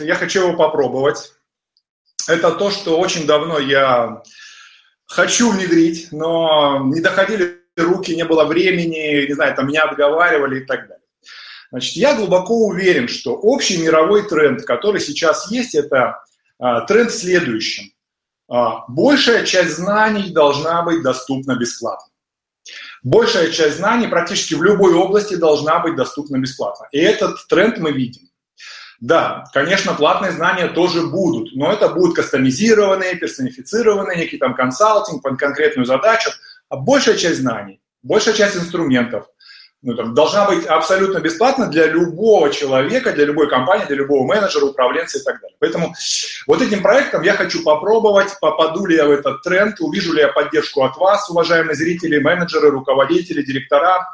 я хочу его попробовать. Это то, что очень давно я хочу внедрить, но не доходили руки, не было времени, не знаю, там меня отговаривали и так далее. Значит, я глубоко уверен, что общий мировой тренд, который сейчас есть, это а, тренд в следующем. А, большая часть знаний должна быть доступна бесплатно. Большая часть знаний практически в любой области должна быть доступна бесплатно. И этот тренд мы видим. Да, конечно, платные знания тоже будут, но это будут кастомизированные, персонифицированные, некий там консалтинг под конкретную задачу, а большая часть знаний, большая часть инструментов ну, там, должна быть абсолютно бесплатна для любого человека, для любой компании, для любого менеджера, управленца и так далее. Поэтому вот этим проектом я хочу попробовать, попаду ли я в этот тренд, увижу ли я поддержку от вас, уважаемые зрители, менеджеры, руководители, директора,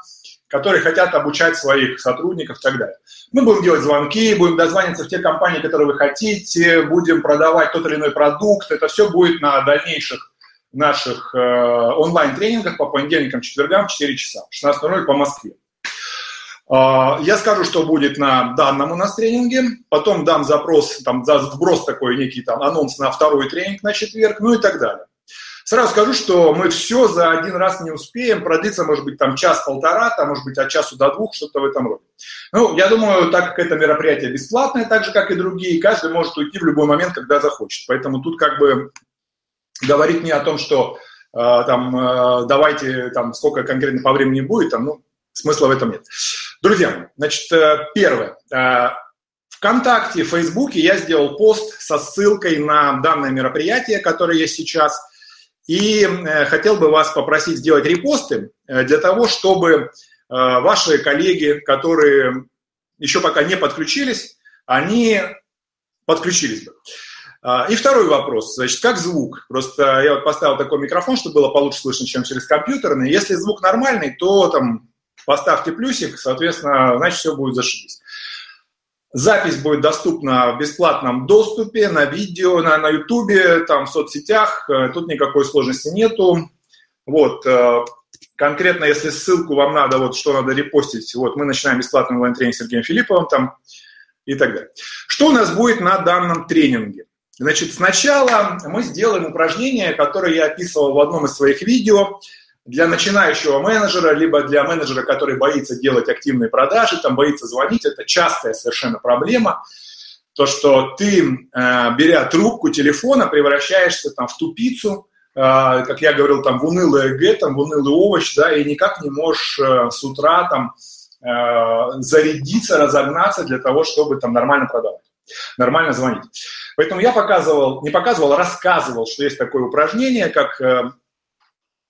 которые хотят обучать своих сотрудников и так далее. Мы будем делать звонки, будем дозваниваться в те компании, которые вы хотите, будем продавать тот или иной продукт. Это все будет на дальнейших наших э, онлайн-тренингах по понедельникам, четвергам в 4 часа, 16.00 по Москве. Э, я скажу, что будет на данном у нас тренинге, потом дам запрос, там, вброс такой, некий там анонс на второй тренинг на четверг, ну и так далее. Сразу скажу, что мы все за один раз не успеем, продлится, может быть, там час-полтора, там, может быть, от часу до двух, что-то в этом роде. Ну, я думаю, так как это мероприятие бесплатное, так же, как и другие, каждый может уйти в любой момент, когда захочет. Поэтому тут как бы говорить не о том, что э, там э, давайте там сколько конкретно по времени будет, там, ну, смысла в этом нет. Друзья, значит, э, первое. Э, ВКонтакте, Фейсбуке я сделал пост со ссылкой на данное мероприятие, которое есть сейчас – и э, хотел бы вас попросить сделать репосты э, для того, чтобы э, ваши коллеги, которые еще пока не подключились, они подключились бы. А, и второй вопрос, значит, как звук? Просто я вот поставил такой микрофон, чтобы было получше слышно, чем через компьютерный. Если звук нормальный, то там поставьте плюсик, соответственно, значит, все будет зашибись. Запись будет доступна в бесплатном доступе на видео, на, на YouTube, там, в соцсетях. Э, тут никакой сложности нету. Вот, э, конкретно, если ссылку вам надо, вот что надо репостить, вот мы начинаем бесплатный онлайн-тренинг с Сергеем Филипповым там и так далее. Что у нас будет на данном тренинге? Значит, сначала мы сделаем упражнение, которое я описывал в одном из своих видео – для начинающего менеджера, либо для менеджера, который боится делать активные продажи, там боится звонить, это частая совершенно проблема. То, что ты, э, беря трубку телефона, превращаешься там в тупицу, э, как я говорил, там в унылое г, там в унылый овощ, да, и никак не можешь э, с утра там зарядиться, разогнаться для того, чтобы там нормально продавать, нормально звонить. Поэтому я показывал, не показывал, а рассказывал, что есть такое упражнение, как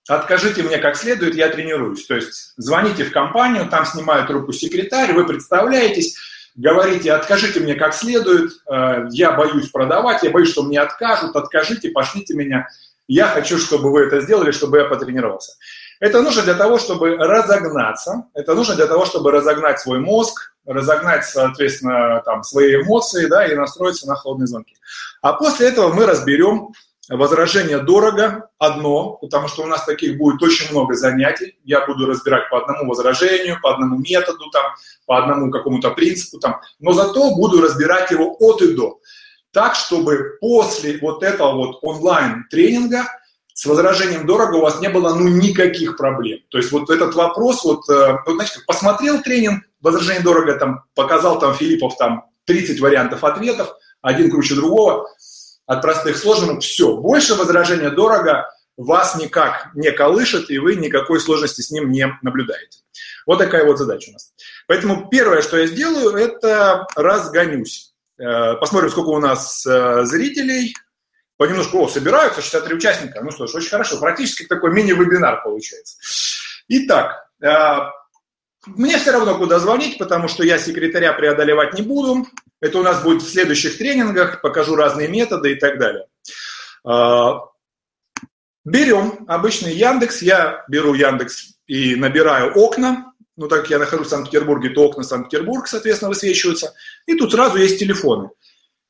откажите мне как следует, я тренируюсь. То есть звоните в компанию, там снимают руку секретарь, вы представляетесь, говорите, откажите мне как следует, э, я боюсь продавать, я боюсь, что мне откажут, откажите, пошлите меня. Я хочу, чтобы вы это сделали, чтобы я потренировался. Это нужно для того, чтобы разогнаться, это нужно для того, чтобы разогнать свой мозг, разогнать, соответственно, там, свои эмоции, да, и настроиться на холодные звонки. А после этого мы разберем, Возражение дорого одно, потому что у нас таких будет очень много занятий. Я буду разбирать по одному возражению, по одному методу, там, по одному какому-то принципу, там, но зато буду разбирать его от и до. Так, чтобы после вот этого вот онлайн-тренинга с возражением дорого у вас не было ну никаких проблем. То есть вот этот вопрос, вот, э, вот значит, посмотрел тренинг, возражение дорого, там, показал там Филиппов там 30 вариантов ответов, один круче другого – от простых к сложным, все. Больше возражения дорого вас никак не колышет, и вы никакой сложности с ним не наблюдаете. Вот такая вот задача у нас. Поэтому первое, что я сделаю, это разгонюсь. Э, посмотрим, сколько у нас э, зрителей. Понемножку, о, собираются 63 участника. Ну что ж, очень хорошо. Практически такой мини-вебинар получается. Итак, э, мне все равно куда звонить, потому что я секретаря преодолевать не буду. Это у нас будет в следующих тренингах, покажу разные методы и так далее. А, берем обычный Яндекс, я беру Яндекс и набираю окна, ну так как я нахожусь в Санкт-Петербурге, то окна Санкт-Петербург, соответственно, высвечиваются, и тут сразу есть телефоны.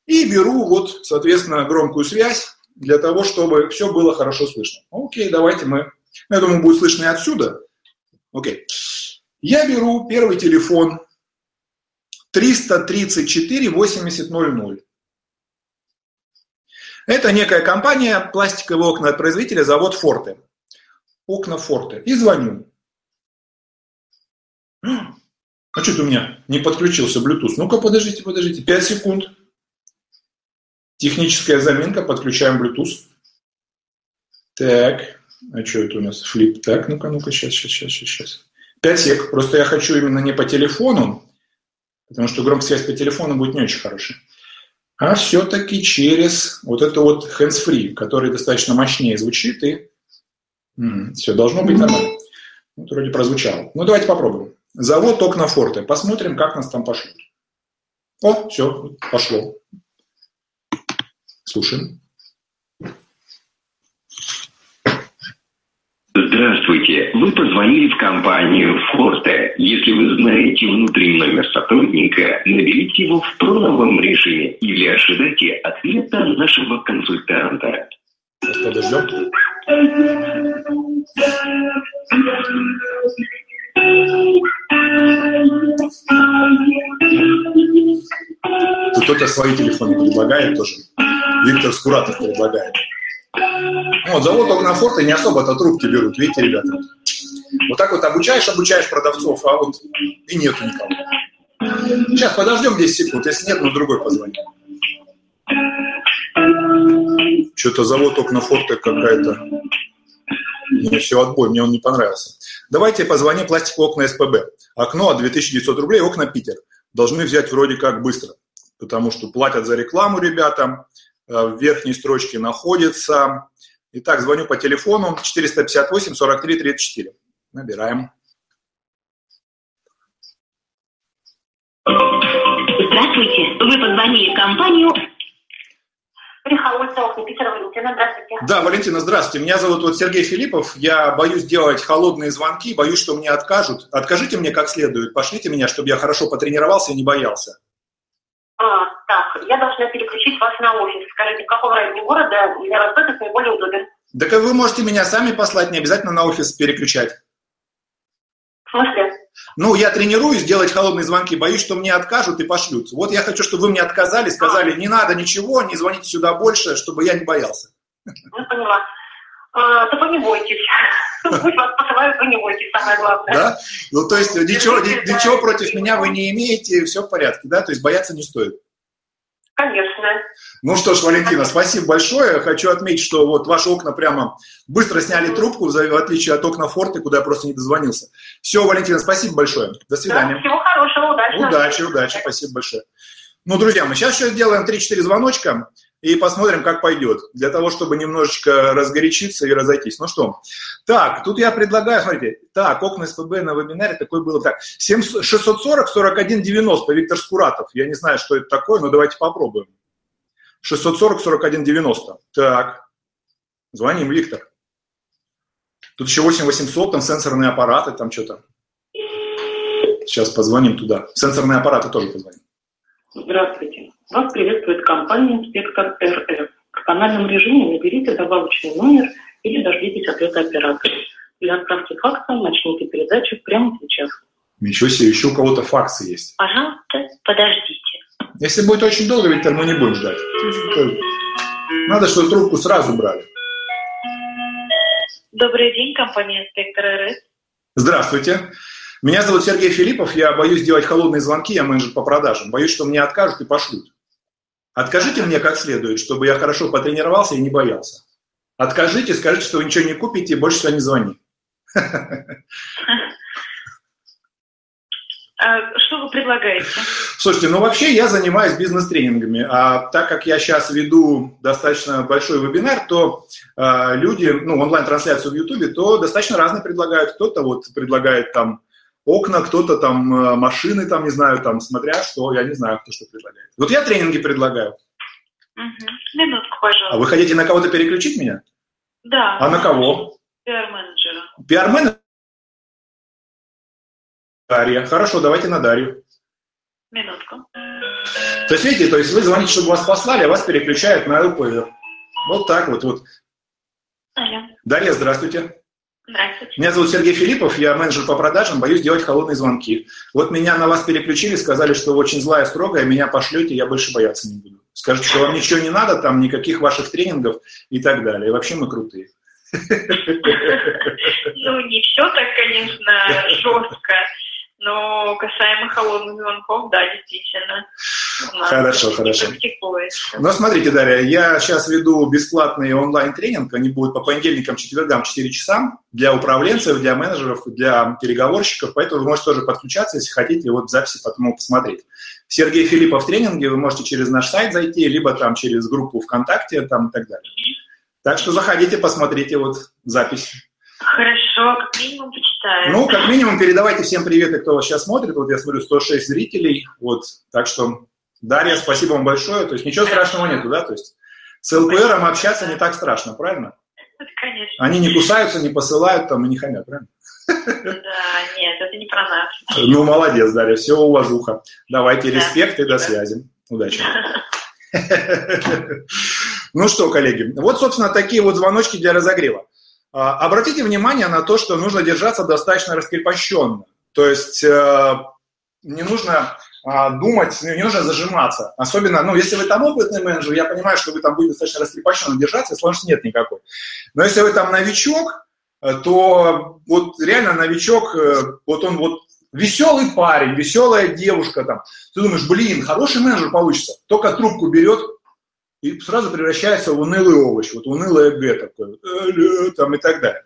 И беру вот, соответственно, громкую связь для того, чтобы все было хорошо слышно. Окей, давайте мы, я думаю, будет слышно и отсюда. Окей. Я беру первый телефон, 334 8000. Это некая компания, пластиковые окна от производителя, завод Форте. Окна Форте. И звоню. А что-то у меня не подключился Bluetooth. Ну-ка, подождите, подождите. 5 секунд. Техническая заминка. Подключаем Bluetooth. Так. А что это у нас? Флип. Так, ну-ка, ну-ка, сейчас, сейчас, сейчас, сейчас. 5 сек. Просто я хочу именно не по телефону, потому что громкая связь по телефону будет не очень хорошая, а все-таки через вот это вот hands-free, который достаточно мощнее звучит и м-м, все, должно быть нормально. Вот вроде прозвучало. Ну, давайте попробуем. Завод окна форте. Посмотрим, как нас там пошлют. О, все, пошло. Слушаем. Здравствуйте. Вы позвонили в компанию Форте. Если вы знаете внутренний номер сотрудника, наберите его в проновом режиме или ожидайте ответа нашего консультанта. Подождем. Кто-то свои телефоны предлагает тоже. Виктор Скуратов предлагает. Вот, завод Огнафорта не особо-то трубки берут, видите, ребята. Вот так вот обучаешь, обучаешь продавцов, а вот и нету никого. Сейчас подождем 10 секунд, если нет, ну другой позвоним. Что-то завод Окнафорта какая-то. Мне все отбой, мне он не понравился. Давайте позвоним пластиковые окна СПБ. Окно от 2900 рублей, окна Питер. Должны взять вроде как быстро, потому что платят за рекламу ребятам, Э, в верхней строчке находится. Итак, звоню по телефону 458 43 34. Набираем. Здравствуйте. Вы позвонили в компанию Валентина, здравствуйте. Да, Валентина, здравствуйте. Меня зовут вот Сергей Филиппов. Я боюсь делать холодные звонки, боюсь, что мне откажут. Откажите мне как следует, пошлите меня, чтобы я хорошо потренировался и не боялся. А, так, я должна переключить вас на офис. Скажите, в каком районе города для вас это наиболее удобен? Так вы можете меня сами послать, не обязательно на офис переключать. В смысле? Ну, я тренируюсь делать холодные звонки, боюсь, что мне откажут и пошлют. Вот я хочу, чтобы вы мне отказали, сказали, не надо ничего, не звоните сюда больше, чтобы я не боялся. Ну, поняла. А, то вы не бойтесь. Пусть вас посылают, вы не бойтесь, самое главное. Да? Ну, то есть ничего, ничего против меня вы не имеете, все в порядке, да? То есть бояться не стоит. Конечно. Ну что ж, Валентина, спасибо большое. Хочу отметить, что вот ваши окна прямо быстро сняли трубку, в отличие от окна Форты, куда я просто не дозвонился. Все, Валентина, спасибо большое. До свидания. Да, всего хорошего, удачи. Удачи, удачи, спасибо большое. Ну, друзья, мы сейчас еще сделаем 3-4 звоночка и посмотрим, как пойдет, для того, чтобы немножечко разгорячиться и разойтись. Ну что, так, тут я предлагаю, смотрите, так, окна СПБ на вебинаре такой было, так, 640 41 90, Виктор Скуратов, я не знаю, что это такое, но давайте попробуем. 640 41 90, так, звоним, Виктор. Тут еще 8800, там сенсорные аппараты, там что-то. Сейчас позвоним туда. Сенсорные аппараты тоже позвоним. Здравствуйте. Вас приветствует компания «Инспектор РФ». В канальном режиме наберите добавочный номер или дождитесь ответа оператора. Для отправки факса начните передачу прямо сейчас. Ничего себе, еще у кого-то факсы есть. Пожалуйста, подождите. Если будет очень долго, Виктор, мы не будем ждать. Надо, чтобы трубку сразу брали. Добрый день, компания «Инспектор РФ». Здравствуйте. Меня зовут Сергей Филиппов, я боюсь делать холодные звонки, я менеджер по продажам. Боюсь, что мне откажут и пошлют. Откажите мне как следует, чтобы я хорошо потренировался и не боялся. Откажите, скажите, что вы ничего не купите и больше сюда не звони. А что вы предлагаете? Слушайте, ну вообще я занимаюсь бизнес-тренингами, а так как я сейчас веду достаточно большой вебинар, то э, люди, ну онлайн-трансляцию в Ютубе, то достаточно разные предлагают. Кто-то вот предлагает там окна, кто-то там э, машины, там, не знаю, там, смотря что, я не знаю, кто что предлагает. Вот я тренинги предлагаю. Угу. Минутку, пожалуйста. А вы хотите на кого-то переключить меня? Да. А на кого? Пиар-менеджера. Пиар-менеджер? Дарья. Хорошо, давайте на Дарью. Минутку. То есть, видите, то есть вы звоните, чтобы вас послали, а вас переключают на ЛПР. Вот так вот. вот. Алло. Дарья, здравствуйте. Здравствуйте. Меня зовут Сергей Филиппов, я менеджер по продажам, боюсь делать холодные звонки. Вот меня на вас переключили, сказали, что вы очень злая, строгая, меня пошлете, я больше бояться не буду. Скажете, что вам ничего не надо, там никаких ваших тренингов и так далее. И вообще мы крутые. Ну, не все так, конечно, жестко. Но касаемо холодных звонков, да, действительно. Хорошо, хорошо. Ну, смотрите, Дарья, я сейчас веду бесплатный онлайн-тренинг. Они будут по понедельникам, четвергам 4 часа для управленцев, для менеджеров, для переговорщиков. Поэтому вы можете тоже подключаться, если хотите, вот записи потом посмотреть. Сергей Филиппов в тренинге вы можете через наш сайт зайти, либо там через группу ВКонтакте там и так далее. Так что заходите, посмотрите вот запись. Хорошо, как минимум почитаю. Ну, как минимум, передавайте всем приветы, кто вас сейчас смотрит. Вот я смотрю, 106 зрителей. Вот, так что, Дарья, спасибо вам большое. То есть ничего страшного нету, да? То есть с ЛПРом общаться не так страшно, правильно? Конечно. Они не кусаются, не посылают там и не хамят, правильно? Да, нет, это не про нас. Ну, молодец, Дарья, все уважуха. Давайте, да, респект и до связи. Удачи. Ну что, коллеги, вот, собственно, такие вот звоночки для разогрева. А, обратите внимание на то, что нужно держаться достаточно раскрепощенно. То есть э, не нужно а, думать, не нужно зажиматься. Особенно, ну, если вы там опытный менеджер, я понимаю, что вы там будете достаточно раскрепощенно держаться, сложности нет никакой. Но если вы там новичок, э, то вот реально новичок, э, вот он вот веселый парень, веселая девушка там. Ты думаешь, блин, хороший менеджер получится. Только трубку берет, и сразу превращается в унылый овощ, вот унылое Г такое, «Э, там и так далее.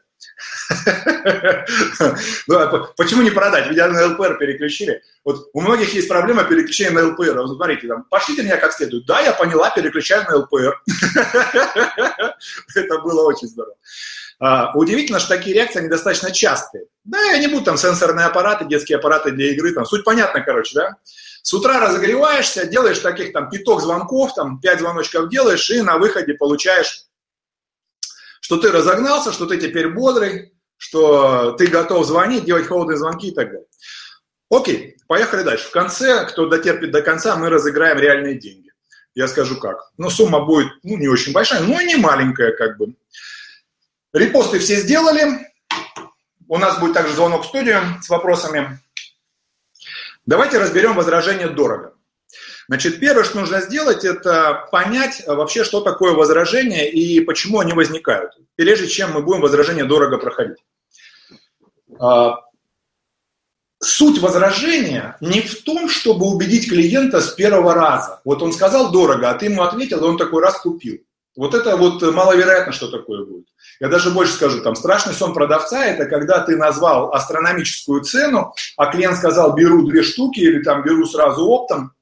Ну, а почему не продать? Ведь на ЛПР переключили. Вот у многих есть проблема переключения на ЛПР. Вот смотрите, там, пошлите меня как следует. Да, я поняла, переключаю на ЛПР. Это было очень здорово. А, удивительно, что такие реакции, они достаточно частые. Да, я не буду там сенсорные аппараты, детские аппараты для игры, там, суть понятна, короче, да. С утра разогреваешься, делаешь таких там пяток звонков, там пять звоночков делаешь, и на выходе получаешь, что ты разогнался, что ты теперь бодрый, что ты готов звонить, делать холодные звонки и так далее. Окей, поехали дальше. В конце, кто дотерпит до конца, мы разыграем реальные деньги. Я скажу как. Ну, сумма будет, ну, не очень большая, но и не маленькая, как бы. Репосты все сделали. У нас будет также звонок в студию с вопросами. Давайте разберем возражение дорого. Значит, первое, что нужно сделать, это понять вообще, что такое возражение и почему они возникают, прежде чем мы будем возражение дорого проходить. А, суть возражения не в том, чтобы убедить клиента с первого раза. Вот он сказал дорого, а ты ему ответил, и он такой раз купил. Вот это вот маловероятно, что такое будет. Я даже больше скажу, там страшный сон продавца – это когда ты назвал астрономическую цену, а клиент сказал, беру две штуки или там беру сразу оптом,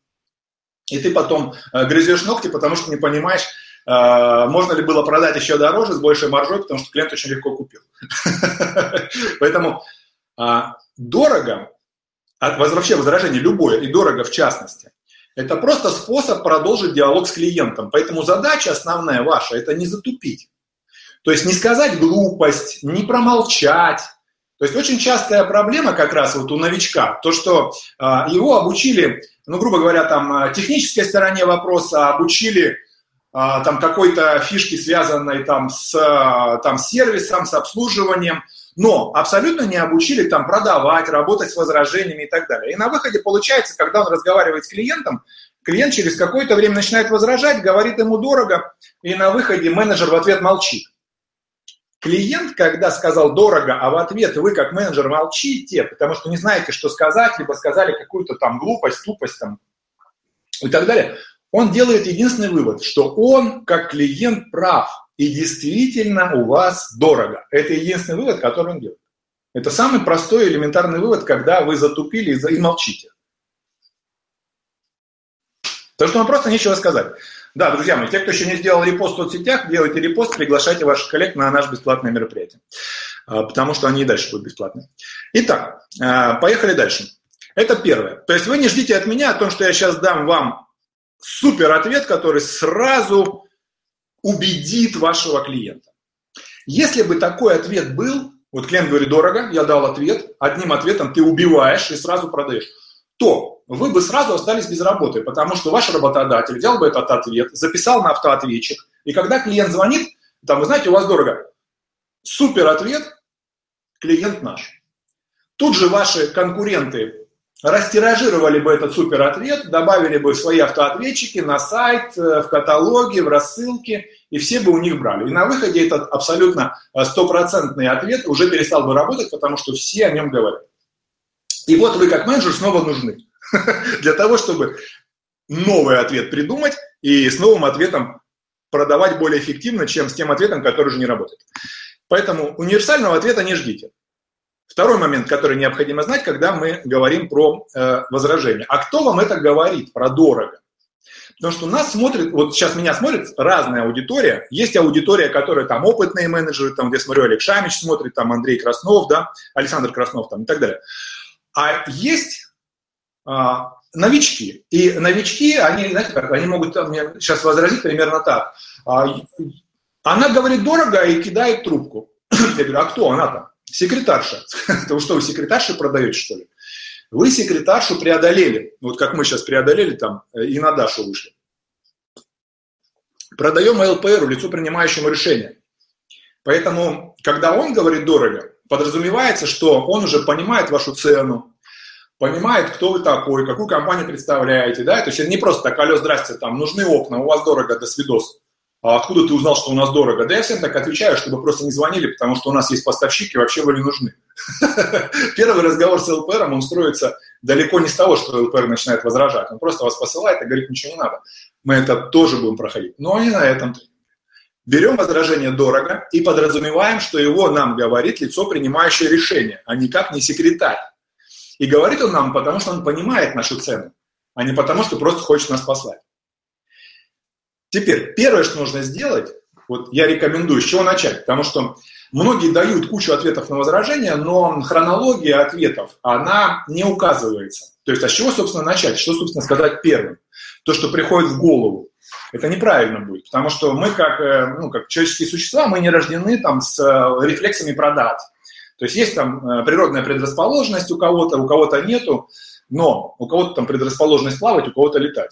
и ты потом э, грызешь ногти, потому что не понимаешь, э, можно ли было продать еще дороже, с большей маржой, потому что клиент очень легко купил. Поэтому а, дорого, вообще возражение любое, и дорого в частности, это просто способ продолжить диалог с клиентом. Поэтому задача основная ваша – это не затупить. То есть не сказать глупость, не промолчать. То есть очень частая проблема как раз вот у новичка, то, что э, его обучили, ну, грубо говоря, там, а, технической стороне вопроса, обучили э, там какой-то фишки, связанной там с там, сервисом, с обслуживанием, но абсолютно не обучили там продавать, работать с возражениями и так далее. И на выходе получается, когда он разговаривает с клиентом, клиент через какое-то время начинает возражать, говорит ему дорого, и на выходе менеджер в ответ молчит. Клиент, когда сказал дорого, а в ответ вы как менеджер молчите, потому что не знаете, что сказать, либо сказали какую-то там глупость, тупость там и так далее, он делает единственный вывод, что он как клиент прав и действительно у вас дорого. Это единственный вывод, который он делает. Это самый простой элементарный вывод, когда вы затупили и молчите. То, что вам просто нечего сказать. Да, друзья мои, те, кто еще не сделал репост в соцсетях, делайте репост, приглашайте ваших коллег на наше бесплатное мероприятие, а, потому что они и дальше будут бесплатные. Итак, а, поехали дальше. Это первое. То есть вы не ждите от меня о том, что я сейчас дам вам супер ответ, который сразу убедит вашего клиента. Если бы такой ответ был, вот клиент говорит, дорого, я дал ответ, одним ответом ты убиваешь и сразу продаешь, то вы бы сразу остались без работы, потому что ваш работодатель взял бы этот ответ, записал на автоответчик, и когда клиент звонит, там, вы знаете, у вас дорого, супер ответ, клиент наш. Тут же ваши конкуренты растиражировали бы этот супер ответ, добавили бы свои автоответчики на сайт, э, в каталоге, в рассылке, и все бы у них брали. И на выходе этот абсолютно э, стопроцентный ответ уже перестал бы работать, потому что все о нем говорят. И вот вы как менеджер снова нужны для того, чтобы новый ответ придумать и с новым ответом продавать более эффективно, чем с тем ответом, который уже не работает. Поэтому универсального ответа не ждите. Второй момент, который необходимо знать, когда мы говорим про э, возражение. А кто вам это говорит, про дорого? Потому что нас смотрит, вот сейчас меня смотрит разная аудитория. Есть аудитория, которая там опытные менеджеры, там, где смотрю, Олег Шамич смотрит, там Андрей Краснов, да, Александр Краснов там и так далее. А есть а, новички. И новички, они, знаете как, они могут там, мне сейчас возразить примерно так. А, она говорит дорого и кидает трубку. Я говорю, а кто она там? Секретарша. Потому что вы секретарши продаете, что ли? Вы секретаршу преодолели. Вот как мы сейчас преодолели там э, и на Дашу вышли. Продаем ЛПРу, лицу принимающему решение. Поэтому, когда он говорит дорого, подразумевается, что он уже понимает вашу цену, понимает, кто вы такой, какую компанию представляете, да, то есть это не просто так, алло, здрасте, там, нужны окна, у вас дорого, до свидос. А откуда ты узнал, что у нас дорого? Да я всем так отвечаю, чтобы просто не звонили, потому что у нас есть поставщики, вообще не нужны. Первый разговор с ЛПРом, он строится далеко не с того, что ЛПР начинает возражать. Он просто вас посылает и говорит, ничего не надо. Мы это тоже будем проходить. Но не на этом. Берем возражение дорого и подразумеваем, что его нам говорит лицо, принимающее решение, а никак не секретарь. И говорит он нам, потому что он понимает нашу цену, а не потому, что просто хочет нас послать. Теперь, первое, что нужно сделать, вот я рекомендую, с чего начать, потому что многие дают кучу ответов на возражения, но хронология ответов, она не указывается. То есть, а с чего, собственно, начать? Что, собственно, сказать первым? То, что приходит в голову. Это неправильно будет, потому что мы, как, э, ну, как человеческие существа, мы не рождены там с э, рефлексами продать. То есть есть там э, природная предрасположенность у кого-то, у кого-то нету, но у кого-то там предрасположенность плавать, у кого-то летать.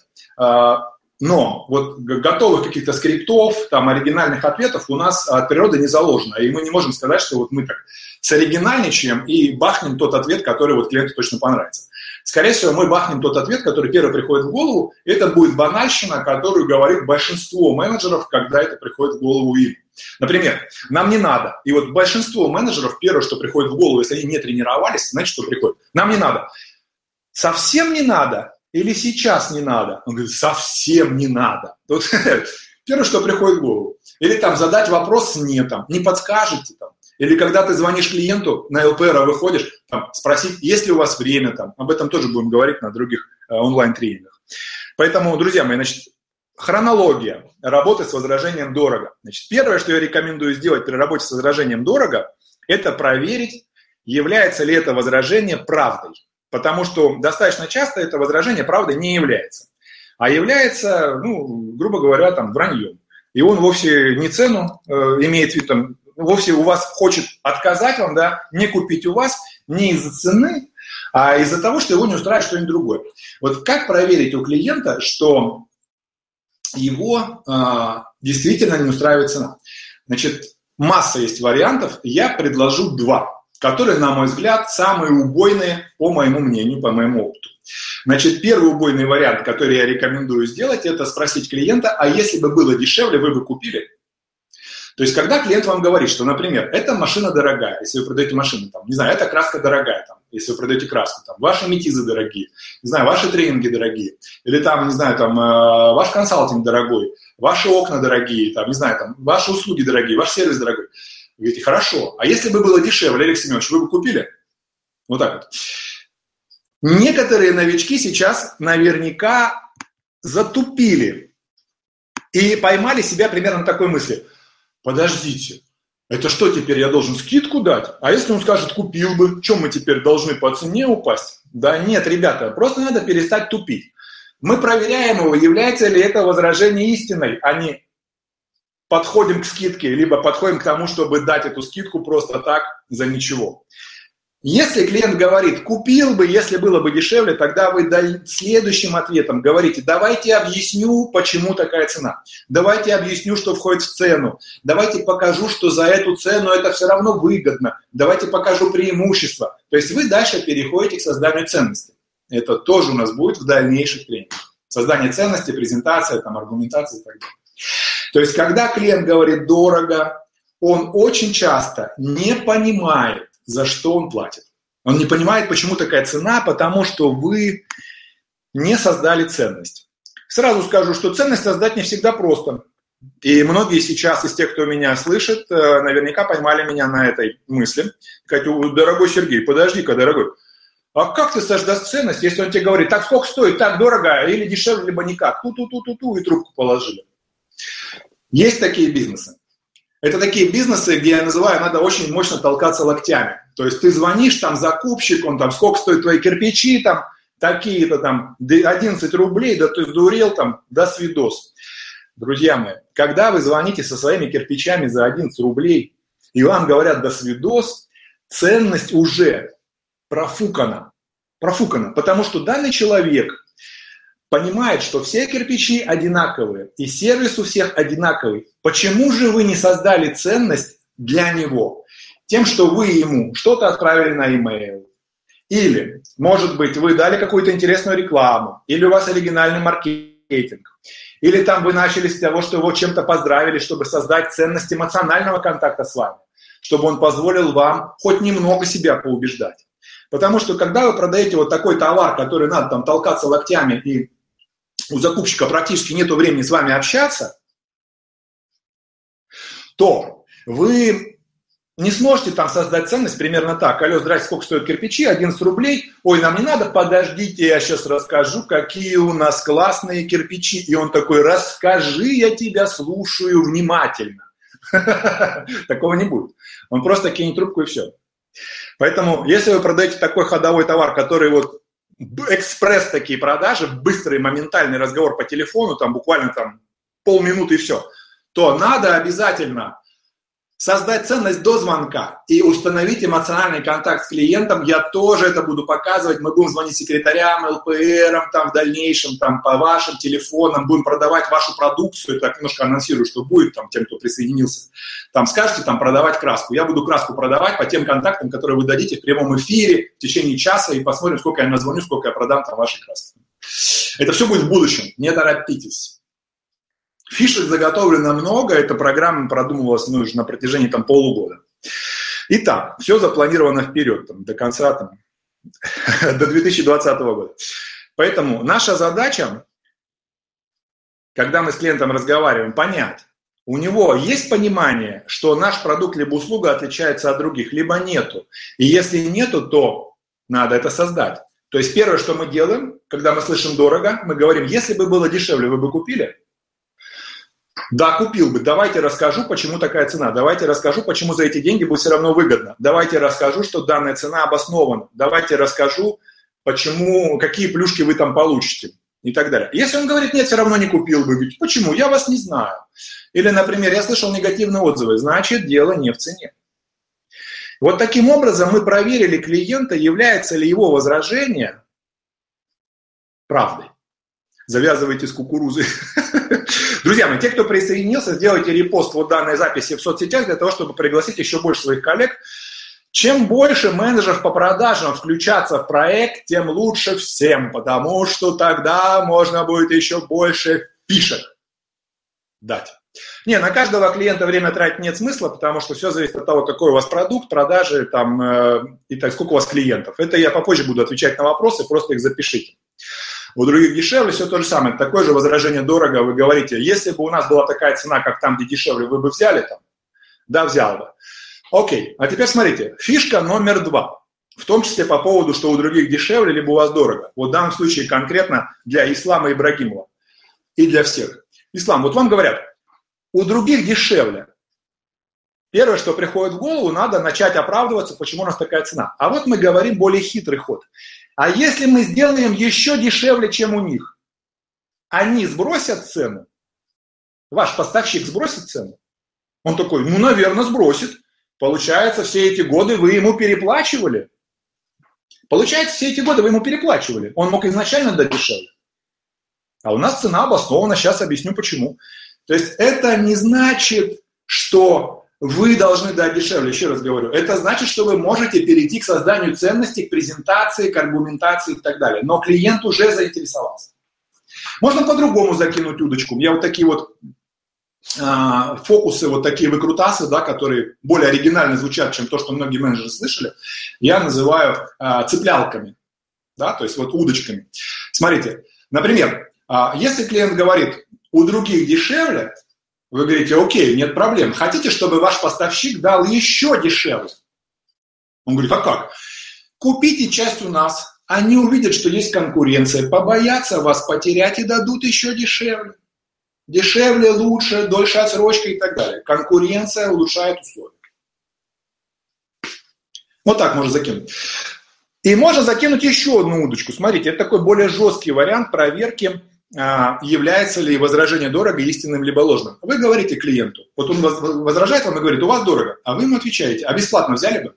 А, но вот готовых каких-то скриптов, там, оригинальных ответов у нас от природы не заложено. И мы не можем сказать, что вот мы так соригинальничаем и бахнем тот ответ, который вот клиенту точно понравится. Скорее всего, мы бахнем тот ответ, который первый приходит в голову. Это будет банальщина, которую говорит большинство менеджеров, когда это приходит в голову им. Например, нам не надо. И вот большинство менеджеров, первое, что приходит в голову, если они не тренировались, значит, что приходит? Нам не надо. Совсем не надо или сейчас не надо? Он говорит, совсем не надо. Первое, что приходит в голову. Или там задать вопрос «нет», там, не подскажете, там. Или когда ты звонишь клиенту, на ЛПР выходишь, там, спросить, есть ли у вас время, там. Об этом тоже будем говорить на других э, онлайн-тренингах. Поэтому, друзья мои, значит, Хронология работы с возражением дорого. Значит, первое, что я рекомендую сделать при работе с возражением дорого, это проверить, является ли это возражение правдой. Потому что достаточно часто это возражение правдой не является. А является, ну, грубо говоря, там, враньем. И он вовсе не цену э, имеет вид, там, вовсе у вас хочет отказать вам, да, не купить у вас не из-за цены, а из-за того, что его не устраивает что-нибудь другое. Вот как проверить у клиента, что его а, действительно не устраивает цена. Значит, масса есть вариантов, я предложу два, которые, на мой взгляд, самые убойные, по моему мнению, по моему опыту. Значит, первый убойный вариант, который я рекомендую сделать, это спросить клиента, а если бы было дешевле, вы бы купили? То есть, когда клиент вам говорит, что, например, эта машина дорогая, если вы продаете машину, там, не знаю, эта краска дорогая, там, если вы продаете краску, там, ваши метизы дорогие, не знаю, ваши тренинги дорогие, или там, не знаю, там, э, ваш консалтинг дорогой, ваши окна дорогие, там, не знаю, там, ваши услуги дорогие, ваш сервис дорогой. Вы говорите, хорошо, а если бы было дешевле, Олег Семенович, вы бы купили? Вот так вот. Некоторые новички сейчас наверняка затупили и поймали себя примерно на такой мысли – подождите, это что теперь я должен скидку дать? А если он скажет, купил бы, чем мы теперь должны по цене упасть? Да нет, ребята, просто надо перестать тупить. Мы проверяем его, является ли это возражение истиной, а не подходим к скидке, либо подходим к тому, чтобы дать эту скидку просто так за ничего. Если клиент говорит, купил бы, если было бы дешевле, тогда вы следующим ответом говорите, давайте объясню, почему такая цена. Давайте объясню, что входит в цену. Давайте покажу, что за эту цену это все равно выгодно. Давайте покажу преимущества. То есть вы дальше переходите к созданию ценности. Это тоже у нас будет в дальнейших тренингах. Создание ценности, презентация, там, аргументация и так далее. То есть, когда клиент говорит дорого, он очень часто не понимает, за что он платит. Он не понимает, почему такая цена, потому что вы не создали ценность. Сразу скажу, что ценность создать не всегда просто. И многие сейчас из тех, кто меня слышит, э, наверняка поймали меня на этой мысли. Сказать, дорогой Сергей, подожди-ка, дорогой, а как ты создашь ценность, если он тебе говорит, так сколько стоит, так дорого, или дешевле, либо никак, ту-ту-ту-ту-ту, и трубку положили. Есть такие бизнесы. Это такие бизнесы, где я называю, надо очень мощно толкаться локтями. То есть ты звонишь, там закупщик, он там, сколько стоят твои кирпичи, там, такие-то там, 11 рублей, да ты сдурел, там, до свидос. Друзья мои, когда вы звоните со своими кирпичами за 11 рублей, и вам говорят «до свидос», ценность уже профукана. Профукана, потому что данный человек понимает, что все кирпичи одинаковые, и сервис у всех одинаковый. Почему же вы не создали ценность для него? Тем, что вы ему что-то отправили на e-mail, или, может быть, вы дали какую-то интересную рекламу, или у вас оригинальный маркетинг, или там вы начали с того, что его чем-то поздравили, чтобы создать ценность эмоционального контакта с вами, чтобы он позволил вам хоть немного себя поубеждать. Потому что когда вы продаете вот такой товар, который надо там толкаться локтями и у закупщика практически нет времени с вами общаться, то вы не сможете там создать ценность примерно так. Алло, здрасте, сколько стоят кирпичи? 11 рублей. Ой, нам не надо, подождите, я сейчас расскажу, какие у нас классные кирпичи. И он такой, расскажи, я тебя слушаю внимательно. Такого не будет. Он просто кинет трубку и все. Поэтому, если вы продаете такой ходовой товар, который вот экспресс такие продажи, быстрый моментальный разговор по телефону, там буквально там полминуты и все, то надо обязательно создать ценность до звонка и установить эмоциональный контакт с клиентом. Я тоже это буду показывать. Мы будем звонить секретарям, ЛПРам, там в дальнейшем, там по вашим телефонам, будем продавать вашу продукцию. Так немножко анонсирую, что будет там тем, кто присоединился. Там скажете, там продавать краску. Я буду краску продавать по тем контактам, которые вы дадите в прямом эфире в течение часа и посмотрим, сколько я назвоню, сколько я продам там вашей краски. Это все будет в будущем. Не торопитесь. Фишек заготовлено много, эта программа продумывалась ну, уже на протяжении там, полугода. Итак, все запланировано вперед, там, до конца, там, до 2020 года. Поэтому наша задача, когда мы с клиентом разговариваем, понять, у него есть понимание, что наш продукт либо услуга отличается от других, либо нету. И если нету, то надо это создать. То есть первое, что мы делаем, когда мы слышим дорого, мы говорим, если бы было дешевле, вы бы купили? Да, купил бы. Давайте расскажу, почему такая цена. Давайте расскажу, почему за эти деньги будет все равно выгодно. Давайте расскажу, что данная цена обоснована. Давайте расскажу, почему, какие плюшки вы там получите и так далее. Если он говорит, нет, все равно не купил бы, ведь почему? Я вас не знаю. Или, например, я слышал негативные отзывы, значит, дело не в цене. Вот таким образом мы проверили клиента, является ли его возражение правдой. Завязывайте с кукурузой. Друзья мои, те, кто присоединился, сделайте репост вот данной записи в соцсетях для того, чтобы пригласить еще больше своих коллег. Чем больше менеджеров по продажам включаться в проект, тем лучше всем, потому что тогда можно будет еще больше фишек дать. Не, на каждого клиента время тратить нет смысла, потому что все зависит от того, какой у вас продукт, продажи там, э, и так, сколько у вас клиентов. Это я попозже буду отвечать на вопросы, просто их запишите. У других дешевле, все то же самое. Такое же возражение дорого. Вы говорите, если бы у нас была такая цена, как там, где дешевле, вы бы взяли там? Да, взял бы. Окей, а теперь смотрите, фишка номер два. В том числе по поводу, что у других дешевле, либо у вас дорого. Вот в данном случае конкретно для Ислама Ибрагимова и для всех. Ислам, вот вам говорят, у других дешевле. Первое, что приходит в голову, надо начать оправдываться, почему у нас такая цена. А вот мы говорим более хитрый ход. А если мы сделаем еще дешевле, чем у них, они сбросят цену? Ваш поставщик сбросит цену? Он такой, ну, наверное, сбросит. Получается, все эти годы вы ему переплачивали. Получается, все эти годы вы ему переплачивали. Он мог изначально дать дешевле. А у нас цена обоснована, сейчас объясню почему. То есть это не значит, что вы должны дать дешевле, еще раз говорю. Это значит, что вы можете перейти к созданию ценностей, к презентации, к аргументации и так далее. Но клиент уже заинтересовался. Можно по-другому закинуть удочку. Я вот такие вот а, фокусы, вот такие выкрутасы, да, которые более оригинально звучат, чем то, что многие менеджеры слышали, я называю а, цеплялками, да, то есть вот удочками. Смотрите, например, а, если клиент говорит, у других дешевле, вы говорите, окей, нет проблем. Хотите, чтобы ваш поставщик дал еще дешевле? Он говорит, а как? Купите часть у нас, они увидят, что есть конкуренция, побоятся вас потерять и дадут еще дешевле. Дешевле, лучше, дольше отсрочка и так далее. Конкуренция улучшает условия. Вот так можно закинуть. И можно закинуть еще одну удочку. Смотрите, это такой более жесткий вариант проверки является ли возражение дорого истинным либо ложным. Вы говорите клиенту, вот он возражает вам и говорит, у вас дорого, а вы ему отвечаете, а бесплатно взяли бы?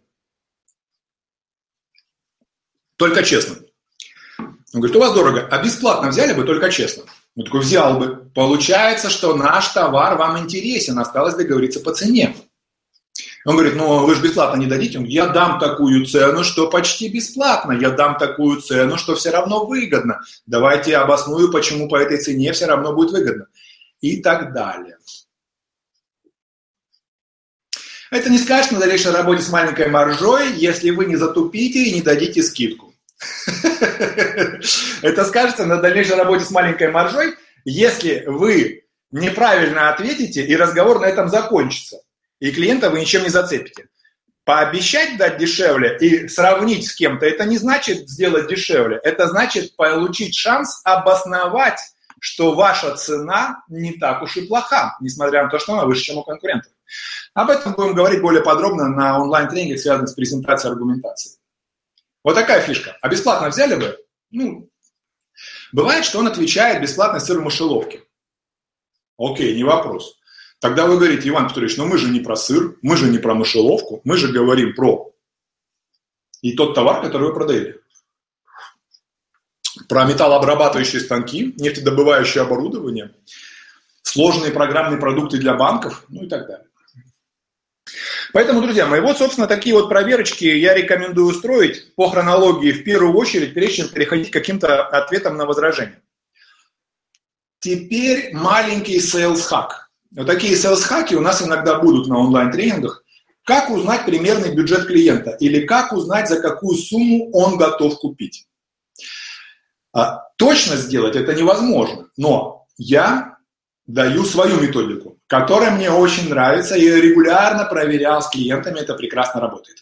Только честно. Он говорит, у вас дорого, а бесплатно взяли бы только честно. Он такой, взял бы. Получается, что наш товар вам интересен, осталось договориться по цене. Он говорит, ну вы же бесплатно не дадите. Говорит, я дам такую цену, что почти бесплатно. Я дам такую цену, что все равно выгодно. Давайте я обосную, почему по этой цене все равно будет выгодно. И так далее. Это не скажет на дальнейшей работе с маленькой маржой, если вы не затупите и не дадите скидку. Это скажется на дальнейшей работе с маленькой маржой, если вы неправильно ответите, и разговор на этом закончится и клиента вы ничем не зацепите. Пообещать дать дешевле и сравнить с кем-то, это не значит сделать дешевле, это значит получить шанс обосновать, что ваша цена не так уж и плоха, несмотря на то, что она выше, чем у конкурентов. Об этом будем говорить более подробно на онлайн-тренингах, связанных с презентацией аргументацией. Вот такая фишка. А бесплатно взяли бы? Ну, бывает, что он отвечает бесплатно сыр в мышеловке. Окей, не вопрос. Тогда вы говорите, Иван Петрович, но мы же не про сыр, мы же не про мышеловку, мы же говорим про и тот товар, который вы продаете. Про металлообрабатывающие станки, нефтедобывающее оборудование, сложные программные продукты для банков, ну и так далее. Поэтому, друзья мои, вот, собственно, такие вот проверочки я рекомендую устроить по хронологии в первую очередь, прежде чем переходить к каким-то ответам на возражения. Теперь маленький sales hack – вот такие sales-хаки у нас иногда будут на онлайн-тренингах. Как узнать примерный бюджет клиента или как узнать, за какую сумму он готов купить. А, точно сделать это невозможно, но я даю свою методику, которая мне очень нравится, и я регулярно проверял с клиентами, это прекрасно работает.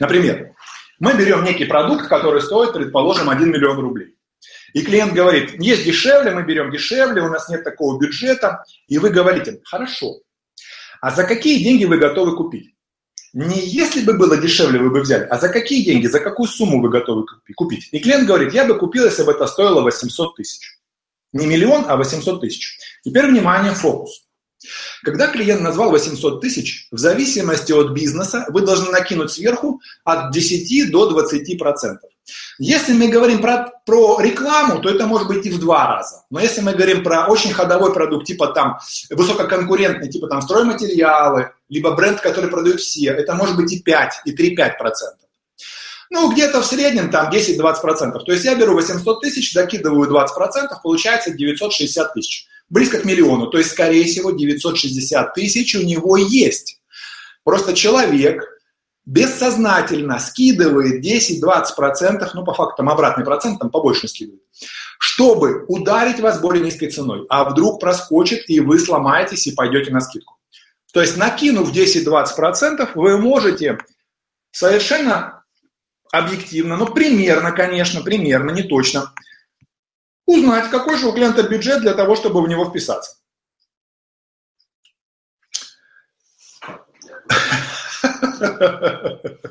Например, мы берем некий продукт, который стоит, предположим, 1 миллион рублей. И клиент говорит, есть дешевле, мы берем дешевле, у нас нет такого бюджета. И вы говорите, хорошо, а за какие деньги вы готовы купить? Не если бы было дешевле, вы бы взяли, а за какие деньги, за какую сумму вы готовы купить? И клиент говорит, я бы купил, если бы это стоило 800 тысяч. Не миллион, а 800 тысяч. Теперь, внимание, фокус. Когда клиент назвал 800 тысяч, в зависимости от бизнеса вы должны накинуть сверху от 10 до 20 процентов. Если мы говорим про, про рекламу, то это может быть и в два раза. Но если мы говорим про очень ходовой продукт, типа там высококонкурентный, типа там стройматериалы, либо бренд, который продают все, это может быть и 5, и 3-5 процентов. Ну, где-то в среднем там 10-20 процентов. То есть я беру 800 тысяч, докидываю 20 процентов, получается 960 тысяч. Близко к миллиону. То есть, скорее всего, 960 тысяч у него есть. Просто человек бессознательно скидывает 10-20%, ну, по факту там обратный процент, там побольше скидывает, чтобы ударить вас более низкой ценой. А вдруг проскочит, и вы сломаетесь и пойдете на скидку. То есть, накинув 10-20%, вы можете совершенно объективно, ну, примерно, конечно, примерно, не точно, узнать, какой же у клиента бюджет для того, чтобы в него вписаться.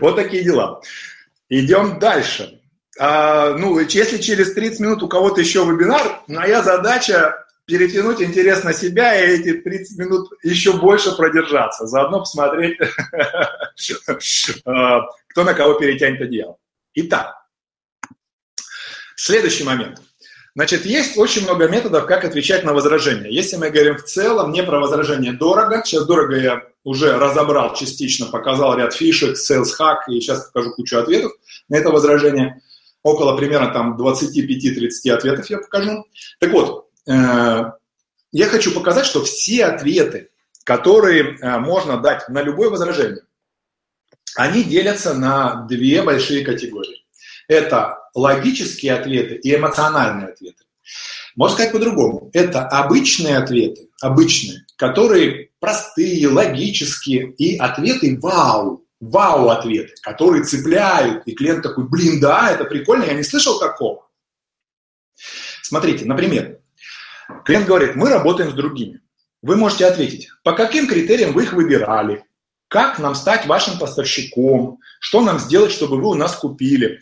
Вот такие дела. Идем дальше. А, ну, если через 30 минут у кого-то еще вебинар, моя задача перетянуть интерес на себя и эти 30 минут еще больше продержаться. Заодно посмотреть, а, кто на кого перетянет одеяло. Итак, следующий момент. Значит, есть очень много методов, как отвечать на возражения. Если мы говорим в целом не про возражение дорого, сейчас дорого я уже разобрал частично, показал ряд фишек, sales hack, и сейчас покажу кучу ответов на это возражение. Около примерно там 25-30 ответов я покажу. Так вот, э, я хочу показать, что все ответы, которые э, можно дать на любое возражение, они делятся на две большие категории. Это логические ответы и эмоциональные ответы. Можно сказать по-другому. Это обычные ответы, обычные, которые простые, логические, и ответы вау, вау-ответы, которые цепляют, и клиент такой, блин, да, это прикольно, я не слышал такого. Смотрите, например, клиент говорит, мы работаем с другими. Вы можете ответить, по каким критериям вы их выбирали, как нам стать вашим поставщиком, что нам сделать, чтобы вы у нас купили,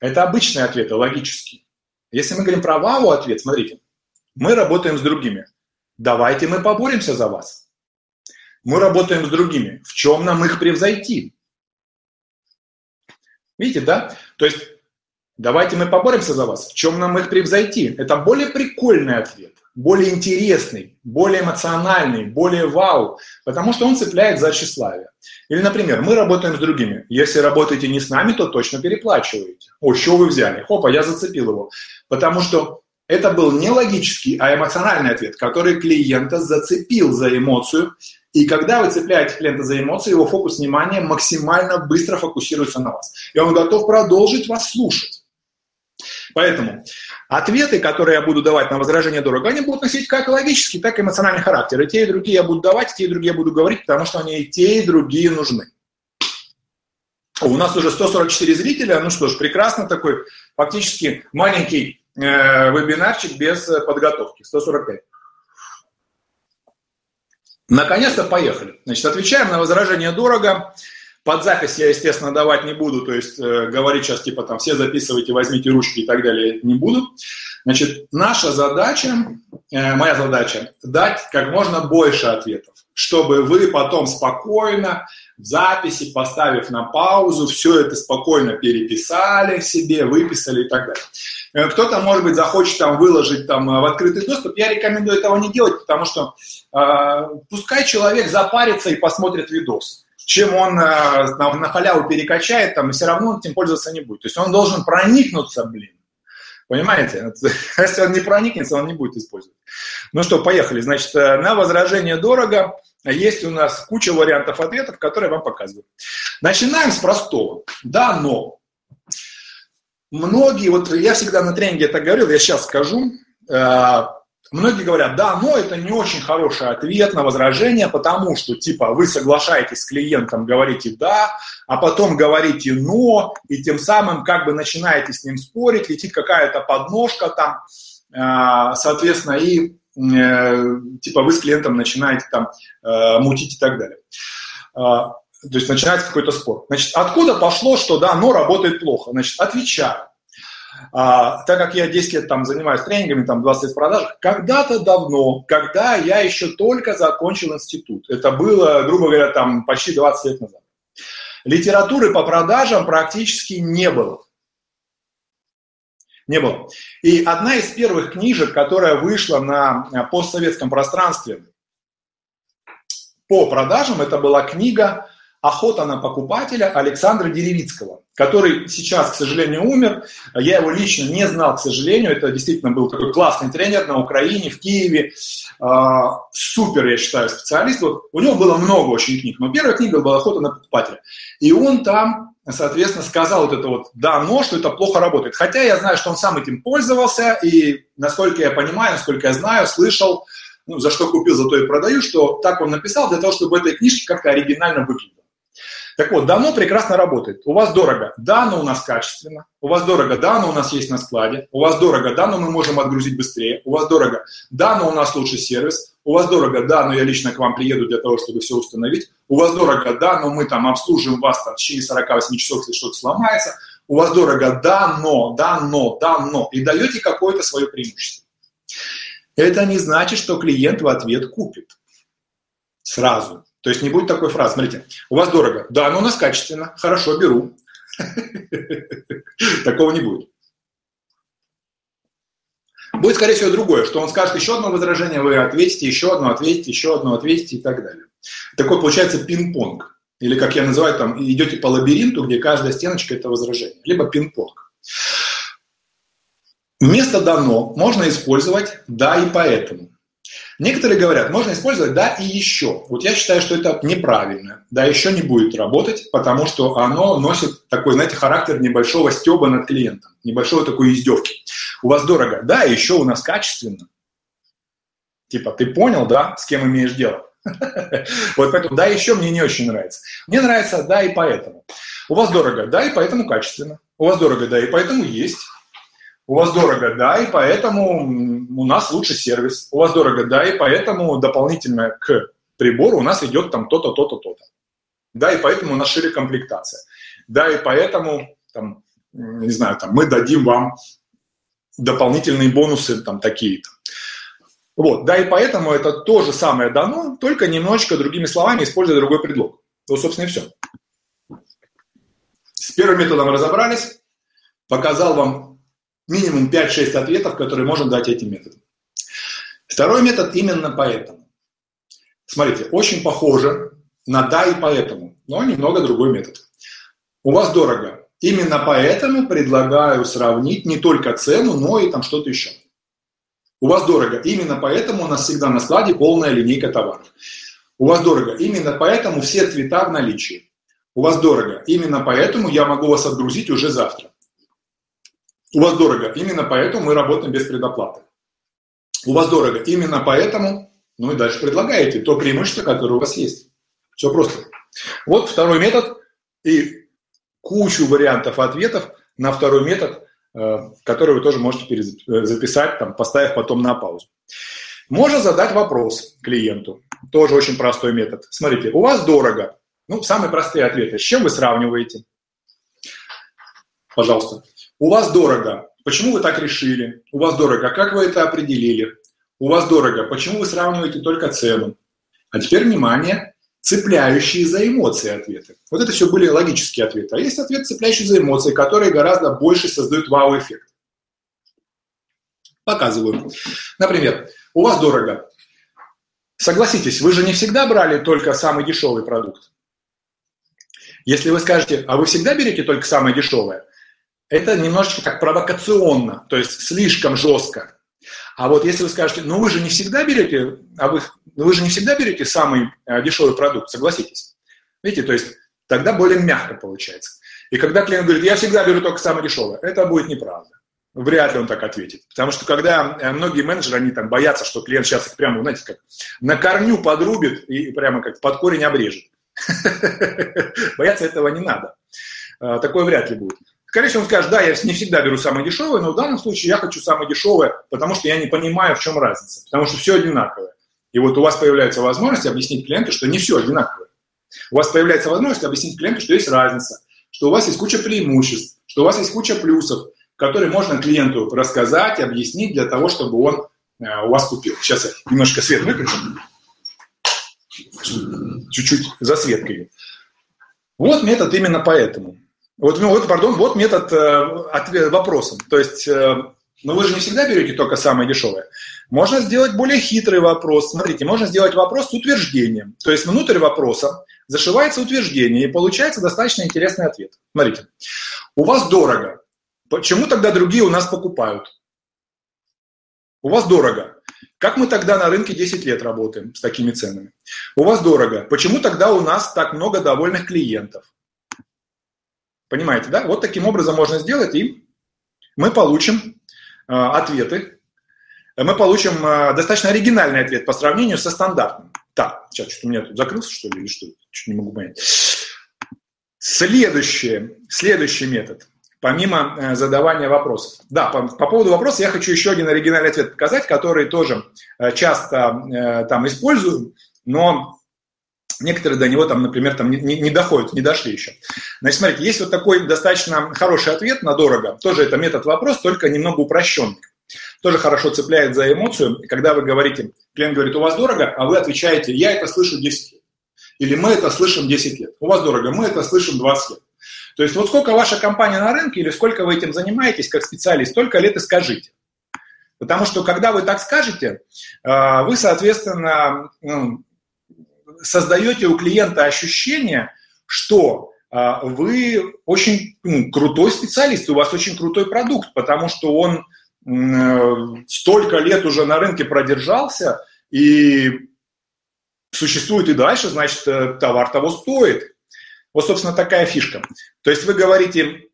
это обычные ответы, логические. Если мы говорим про вау ответ, смотрите, мы работаем с другими. Давайте мы поборемся за вас. Мы работаем с другими. В чем нам их превзойти? Видите, да? То есть давайте мы поборемся за вас. В чем нам их превзойти? Это более прикольный ответ более интересный, более эмоциональный, более вау, потому что он цепляет за тщеславие. Или, например, мы работаем с другими. Если работаете не с нами, то точно переплачиваете. О, что вы взяли? Хопа, я зацепил его. Потому что это был не логический, а эмоциональный ответ, который клиента зацепил за эмоцию. И когда вы цепляете клиента за эмоцию, его фокус внимания максимально быстро фокусируется на вас. И он готов продолжить вас слушать. Поэтому ответы, которые я буду давать на возражение дорого, они будут носить как логический, так и эмоциональный характер. И те, и другие я буду давать, и те, и другие я буду говорить, потому что они и те, и другие нужны. У нас уже 144 зрителя, ну что ж, прекрасно такой, фактически маленький э, вебинарчик без подготовки, 145. Наконец-то поехали. Значит, отвечаем на возражение дорого. Под запись я, естественно, давать не буду, то есть э, говорить сейчас типа там все записывайте, возьмите ручки и так далее не буду. Значит, наша задача, э, моя задача, дать как можно больше ответов, чтобы вы потом спокойно в записи, поставив на паузу, все это спокойно переписали себе, выписали и так далее. Э, кто-то, может быть, захочет там выложить там э, в открытый доступ, я рекомендую этого не делать, потому что э, пускай человек запарится и посмотрит видос чем он э, на, на халяву перекачает, там, все равно он этим пользоваться не будет. То есть он должен проникнуться, блин. Понимаете? Если он не проникнется, он не будет использовать. Ну что, поехали. Значит, э, на возражение дорого есть у нас куча вариантов ответов, которые я вам показываю. Начинаем с простого. Да, но. Многие, вот я всегда на тренинге это говорил, я сейчас скажу, э, Многие говорят, да, но это не очень хороший ответ на возражение, потому что, типа, вы соглашаетесь с клиентом, говорите «да», а потом говорите «но», и тем самым как бы начинаете с ним спорить, летит какая-то подножка там, а, соответственно, и э, типа вы с клиентом начинаете там э, мутить и так далее. А, то есть начинается какой-то спор. Значит, откуда пошло, что да, но работает плохо? Значит, отвечаю. А, так как я 10 лет там занимаюсь тренингами, там 20 лет в продажах, когда-то давно, когда я еще только закончил институт, это было, грубо говоря, там почти 20 лет назад, литературы по продажам практически не было. Не было. И одна из первых книжек, которая вышла на постсоветском пространстве по продажам, это была книга «Охота на покупателя» Александра Деревицкого, который сейчас, к сожалению, умер. Я его лично не знал, к сожалению. Это действительно был такой классный тренер на Украине, в Киеве. А, супер, я считаю, специалист. Вот у него было много очень книг, но первая книга была «Охота на покупателя». И он там, соответственно, сказал вот это вот «да, но», что это плохо работает. Хотя я знаю, что он сам этим пользовался, и, насколько я понимаю, насколько я знаю, слышал, ну, за что купил, за то и продаю, что так он написал для того, чтобы в этой книжке как-то оригинально выглядело. Так вот, давно прекрасно работает. У вас дорого, да, но у нас качественно. У вас дорого, да, но у нас есть на складе. У вас дорого, да, но мы можем отгрузить быстрее. У вас дорого, да, но у нас лучший сервис. У вас дорого, да, но я лично к вам приеду для того, чтобы все установить. У вас дорого, да, но мы там обслуживаем вас там, в течение 48 часов, если что-то сломается. У вас дорого, да, но, да, но, да, но. И даете какое-то свое преимущество. Это не значит, что клиент в ответ купит. Сразу. То есть не будет такой фразы, смотрите, у вас дорого, да, но у нас качественно, хорошо, беру. Такого не будет. Будет, скорее всего, другое, что он скажет еще одно возражение, вы ответите, еще одно ответите, еще одно ответите и так далее. Такой получается пинг-понг. Или, как я называю, там идете по лабиринту, где каждая стеночка – это возражение. Либо пинг-понг. Вместо «дано» можно использовать «да» и «поэтому». Некоторые говорят, можно использовать «да» и «еще». Вот я считаю, что это неправильно. «Да» еще не будет работать, потому что оно носит такой, знаете, характер небольшого стеба над клиентом, небольшого такой издевки. У вас дорого, да, и еще у нас качественно. Типа, ты понял, да, с кем имеешь дело? Вот поэтому да, еще мне не очень нравится. Мне нравится да и поэтому. У вас дорого, да, и поэтому качественно. У вас дорого, да, и поэтому есть. У вас дорого, да, и поэтому у нас лучший сервис. У вас дорого, да, и поэтому дополнительно к прибору у нас идет там то-то, то-то, то-то. Да, и поэтому у нас шире комплектация. Да, и поэтому, там, не знаю, там, мы дадим вам дополнительные бонусы там такие-то. Вот, да, и поэтому это то же самое дано, только немножечко другими словами, используя другой предлог. Вот, собственно, и все. С первым методом разобрались, показал вам минимум 5-6 ответов, которые можем дать этим методом. Второй метод именно поэтому. Смотрите, очень похоже на да и поэтому, но немного другой метод. У вас дорого. Именно поэтому предлагаю сравнить не только цену, но и там что-то еще. У вас дорого. Именно поэтому у нас всегда на складе полная линейка товаров. У вас дорого. Именно поэтому все цвета в наличии. У вас дорого. Именно поэтому я могу вас отгрузить уже завтра. У вас дорого. Именно поэтому мы работаем без предоплаты. У вас дорого. Именно поэтому, ну и дальше предлагаете то преимущество, которое у вас есть. Все просто. Вот второй метод и кучу вариантов ответов на второй метод – Э, который вы тоже можете э, записать, там, поставив потом на паузу. Можно задать вопрос клиенту. Тоже очень простой метод. Смотрите, у вас дорого. Ну, самые простые ответы. С чем вы сравниваете? Пожалуйста. У вас дорого. Почему вы так решили? У вас дорого. Как вы это определили? У вас дорого. Почему вы сравниваете только цену? А теперь внимание цепляющие за эмоции ответы. Вот это все были логические ответы. А есть ответ, цепляющий за эмоции, которые гораздо больше создают вау-эффект. Показываю. Например, у вас дорого. Согласитесь, вы же не всегда брали только самый дешевый продукт. Если вы скажете, а вы всегда берете только самое дешевое, это немножечко как провокационно, то есть слишком жестко. А вот если вы скажете, ну вы же не всегда берете, а вы, ну вы же не всегда берете самый а, дешевый продукт, согласитесь. Видите, то есть тогда более мягко получается. И когда клиент говорит, я всегда беру только самое дешевое, это будет неправда. Вряд ли он так ответит. Потому что когда э, многие менеджеры, они там боятся, что клиент сейчас их прямо, знаете, как на корню подрубит и прямо как под корень обрежет. Бояться этого не надо. А, такое вряд ли будет. Скорее всего, он скажет, да, я не всегда беру самое дешевое, но в данном случае я хочу самое дешевое, потому что я не понимаю, в чем разница, потому что все одинаковое. И вот у вас появляется возможность объяснить клиенту, что не все одинаковое. У вас появляется возможность объяснить клиенту, что есть разница, что у вас есть куча преимуществ, что у вас есть куча плюсов, которые можно клиенту рассказать, объяснить для того, чтобы он э, у вас купил. Сейчас я немножко свет выключу. Чуть-чуть засветкой. Вот метод именно поэтому. Вот, ну, вот, пардон, вот метод э, ответ, вопросом. То есть, э, ну вы же не всегда берете только самое дешевое. Можно сделать более хитрый вопрос. Смотрите, можно сделать вопрос с утверждением. То есть внутрь вопроса зашивается утверждение, и получается достаточно интересный ответ. Смотрите, у вас дорого. Почему тогда другие у нас покупают? У вас дорого. Как мы тогда на рынке 10 лет работаем с такими ценами? У вас дорого. Почему тогда у нас так много довольных клиентов? Понимаете, да? Вот таким образом можно сделать, и мы получим э, ответы. Мы получим э, достаточно оригинальный ответ по сравнению со стандартным. Так, сейчас что-то у меня тут закрылся, что ли, или что? Чуть не могу понять. Следующий, следующий метод, помимо э, задавания вопросов. Да, по, по поводу вопроса я хочу еще один оригинальный ответ показать, который тоже э, часто э, там использую, но Некоторые до него там, например, там не, не доходят, не дошли еще. Значит, смотрите, есть вот такой достаточно хороший ответ на дорого. Тоже это метод вопрос, только немного упрощенный. Тоже хорошо цепляет за эмоцию. Когда вы говорите, клиент говорит, у вас дорого, а вы отвечаете, я это слышу 10 лет. Или мы это слышим 10 лет. У вас дорого, мы это слышим 20 лет. То есть вот сколько ваша компания на рынке или сколько вы этим занимаетесь как специалист, столько лет и скажите. Потому что когда вы так скажете, э, вы, соответственно, ну, создаете у клиента ощущение, что э, вы очень ну, крутой специалист, у вас очень крутой продукт, потому что он столько лет уже на рынке продержался и существует и дальше, значит, товар того стоит. Вот, собственно, такая фишка. То есть вы говорите,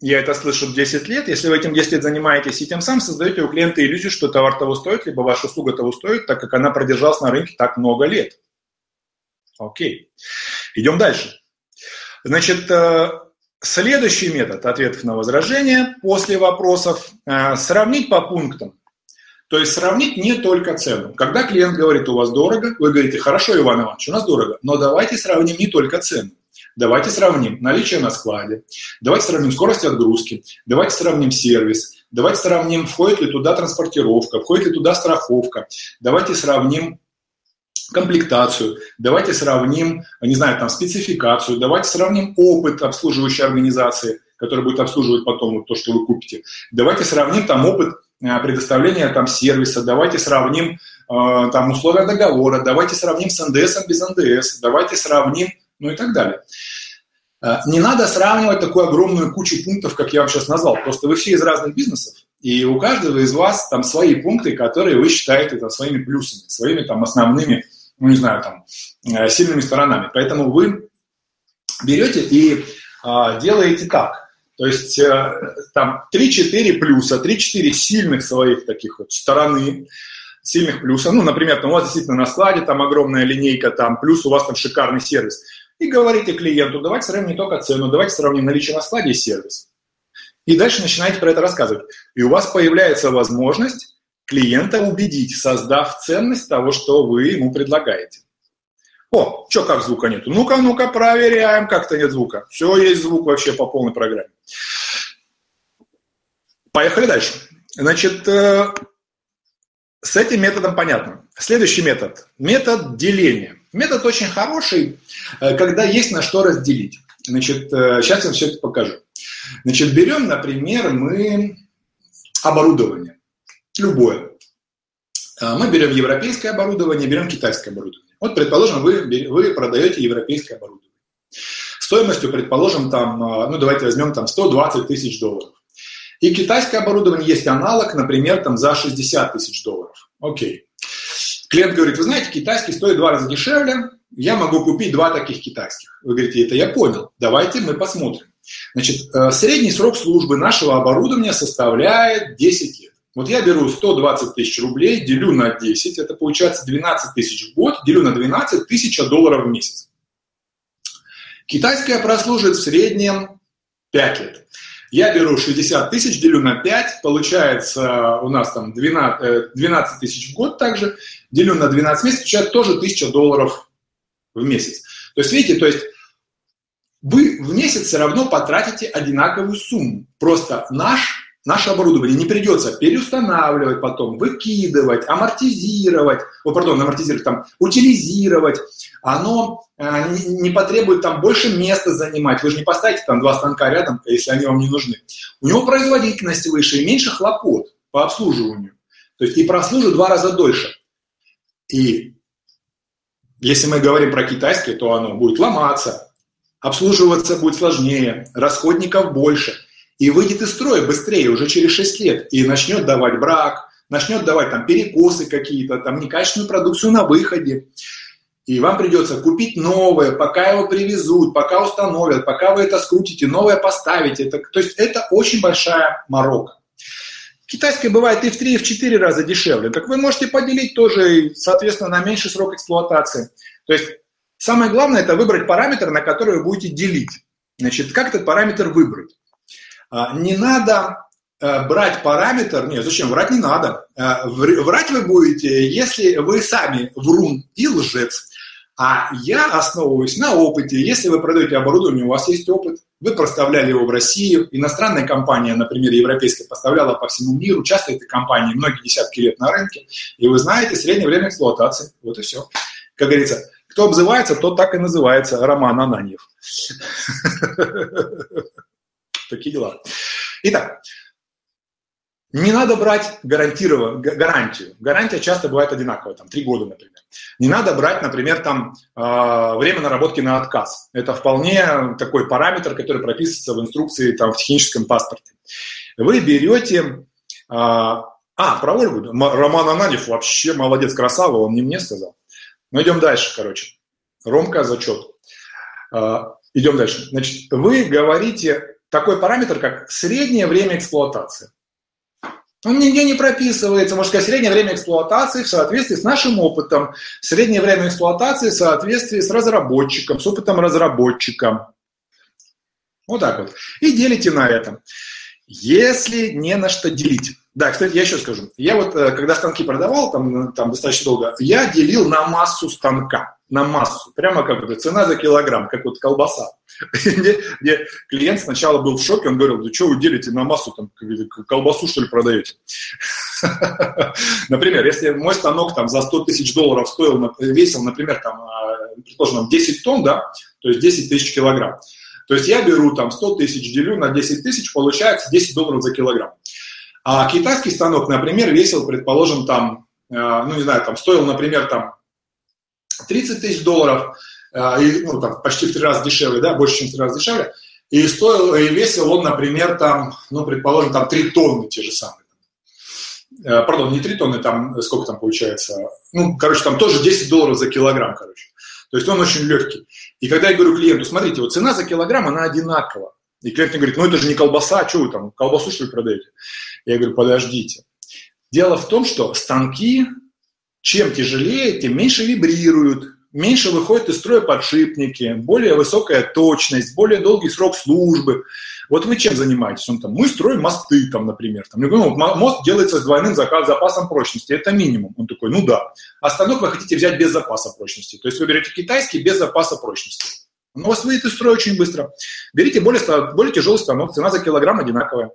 я это слышу 10 лет, если вы этим 10 лет занимаетесь и тем самым создаете у клиента иллюзию, что товар того стоит, либо ваша услуга того стоит, так как она продержалась на рынке так много лет. Окей. Идем дальше. Значит, э, следующий метод ответов на возражения после вопросов э, – сравнить по пунктам. То есть сравнить не только цену. Когда клиент говорит, у вас дорого, вы говорите, хорошо, Иван Иванович, у нас дорого, но давайте сравним не только цену. Давайте сравним наличие на складе, давайте сравним скорость отгрузки, давайте сравним сервис, давайте сравним, входит ли туда транспортировка, входит ли туда страховка, давайте сравним комплектацию, давайте сравним, не знаю, там, спецификацию, давайте сравним опыт обслуживающей организации, которая будет обслуживать потом то, что вы купите. Давайте сравним там опыт э, предоставления там сервиса, давайте сравним э, там условия договора, давайте сравним с НДС без НДС, давайте сравним ну и так далее. Э, не надо сравнивать такую огромную кучу пунктов, как я вам сейчас назвал. Просто вы все из разных бизнесов, и у каждого из вас там свои пункты, которые вы считаете там, своими плюсами, своими там основными, ну не знаю, там, э, сильными сторонами. Поэтому вы берете и а, делаете так. То есть а, там 3-4 плюса, 3-4 сильных своих таких вот стороны, сильных плюса. Ну, например, там у вас действительно на складе там огромная линейка, там плюс у вас там шикарный сервис и говорите клиенту, давайте сравним не только цену, давайте сравним наличие на складе и сервис. И дальше начинаете про это рассказывать. И у вас появляется возможность клиента убедить, создав ценность того, что вы ему предлагаете. О, что, как звука нету? Ну-ка, ну-ка, проверяем, как-то нет звука. Все, есть звук вообще по полной программе. Поехали дальше. Значит, э, с этим методом понятно. Следующий метод. Метод деления. Метод очень хороший, э, когда есть на что разделить. Значит, сейчас э, я все это покажу. Значит, берем, например, мы оборудование. Любое. Э, мы берем европейское оборудование, берем китайское оборудование. Вот, предположим, вы, вы продаете европейское оборудование. Стоимостью, предположим, там, ну, давайте возьмем там 120 тысяч долларов. И китайское оборудование есть аналог, например, там за 60 тысяч долларов. Окей. Клиент говорит, вы знаете, китайский стоит два раза дешевле, я могу купить два таких китайских. Вы говорите, это я понял, давайте мы посмотрим. Значит, э, средний срок службы нашего оборудования составляет 10 лет. Вот я беру 120 тысяч рублей, делю на 10, это получается 12 тысяч в год, делю на 12, тысяча долларов в месяц. Китайская прослужит в среднем 5 лет. Я беру 60 тысяч, делю на 5, получается у нас там 12, 12 э, тысяч в год также, делю на 12 месяцев, получается тоже 1000 долларов в месяц. То есть, видите, то есть вы в месяц все равно потратите одинаковую сумму. Просто наш наше оборудование не придется переустанавливать потом, выкидывать, амортизировать, о, пардон, амортизировать, там, утилизировать, оно э, не потребует там больше места занимать. Вы же не поставите там два станка рядом, если они вам не нужны. У него производительность выше и меньше хлопот по обслуживанию. То есть и прослужит два раза дольше. И если мы говорим про китайское, то оно будет ломаться, обслуживаться будет сложнее, расходников больше – и выйдет из строя быстрее, уже через 6 лет, и начнет давать брак, начнет давать там перекосы какие-то, там некачественную продукцию на выходе. И вам придется купить новое, пока его привезут, пока установят, пока вы это скрутите, новое поставите. Это, то есть это очень большая морока. Китайское бывает и в 3, и в 4 раза дешевле. Так вы можете поделить тоже, соответственно, на меньший срок эксплуатации. То есть самое главное – это выбрать параметр, на который вы будете делить. Значит, как этот параметр выбрать? А, не надо э, брать параметр, нет, зачем, врать не надо. Э, врать вы будете, если вы сами врун и лжец. А я основываюсь на опыте. Если вы продаете оборудование, у вас есть опыт, вы поставляли его в Россию, иностранная компания, например, европейская, поставляла по всему миру, часто этой компании многие десятки лет на рынке, и вы знаете среднее время эксплуатации. Вот и все. Как говорится, кто обзывается, тот так и называется Роман Ананьев. Такие дела. Итак, Не надо брать гарантированную гарантию. Гарантия часто бывает одинаковая, там, три года, например. Не надо брать, например, там, э, время наработки на отказ. Это вполне такой параметр, который прописывается в инструкции там, в техническом паспорте. Вы берете... Э, а, про Ольгу. Роман Ананев вообще молодец, красава, он не мне сказал. Но идем дальше, короче. Ромка, зачет. Э, идем дальше. Значит, вы говорите такой параметр, как среднее время эксплуатации. Он нигде не прописывается. Можно сказать, среднее время эксплуатации в соответствии с нашим опытом. Среднее время эксплуатации в соответствии с разработчиком, с опытом разработчика. Вот так вот. И делите на это. Если не на что делить. Да, кстати, я еще скажу. Я вот, э, когда станки продавал, там, там достаточно долго, я делил на массу станка на массу, прямо как это, цена за килограмм, как вот колбаса. где, где клиент сначала был в шоке, он говорил, да что вы делите на массу, там, колбасу что ли продаете? Например, если мой станок там за 100 тысяч долларов стоил, весил, например, там, а, предположим, 10 тонн, да, то есть 10 тысяч килограмм, то есть я беру там 100 тысяч, делю на 10 тысяч, получается 10 долларов за килограмм. А китайский станок, например, весил, предположим, там, э, ну не знаю, там стоил, например, там 30 тысяч долларов, э, и, ну, там, почти в три раза дешевле, да, больше, чем в три раза дешевле, и стоил, и весил он, например, там, ну, предположим, там 3 тонны те же самые. Э, пардон, не 3 тонны, там, сколько там получается, ну, короче, там тоже 10 долларов за килограмм, короче. То есть он очень легкий. И когда я говорю клиенту, смотрите, вот цена за килограмм, она одинакова. И клиент мне говорит, ну это же не колбаса, а что вы там, колбасу что ли продаете? Я говорю, подождите. Дело в том, что станки чем тяжелее, тем меньше вибрируют, меньше выходят из строя подшипники, более высокая точность, более долгий срок службы. Вот вы чем занимаетесь? Он там, мы строим мосты, там, например. Там, я говорю, ну, мост делается с двойным запасом прочности, это минимум. Он такой, ну да. А станок вы хотите взять без запаса прочности. То есть вы берете китайский без запаса прочности. Но у вас выйдет из строя очень быстро. Берите более, более тяжелый станок, цена за килограмм одинаковая.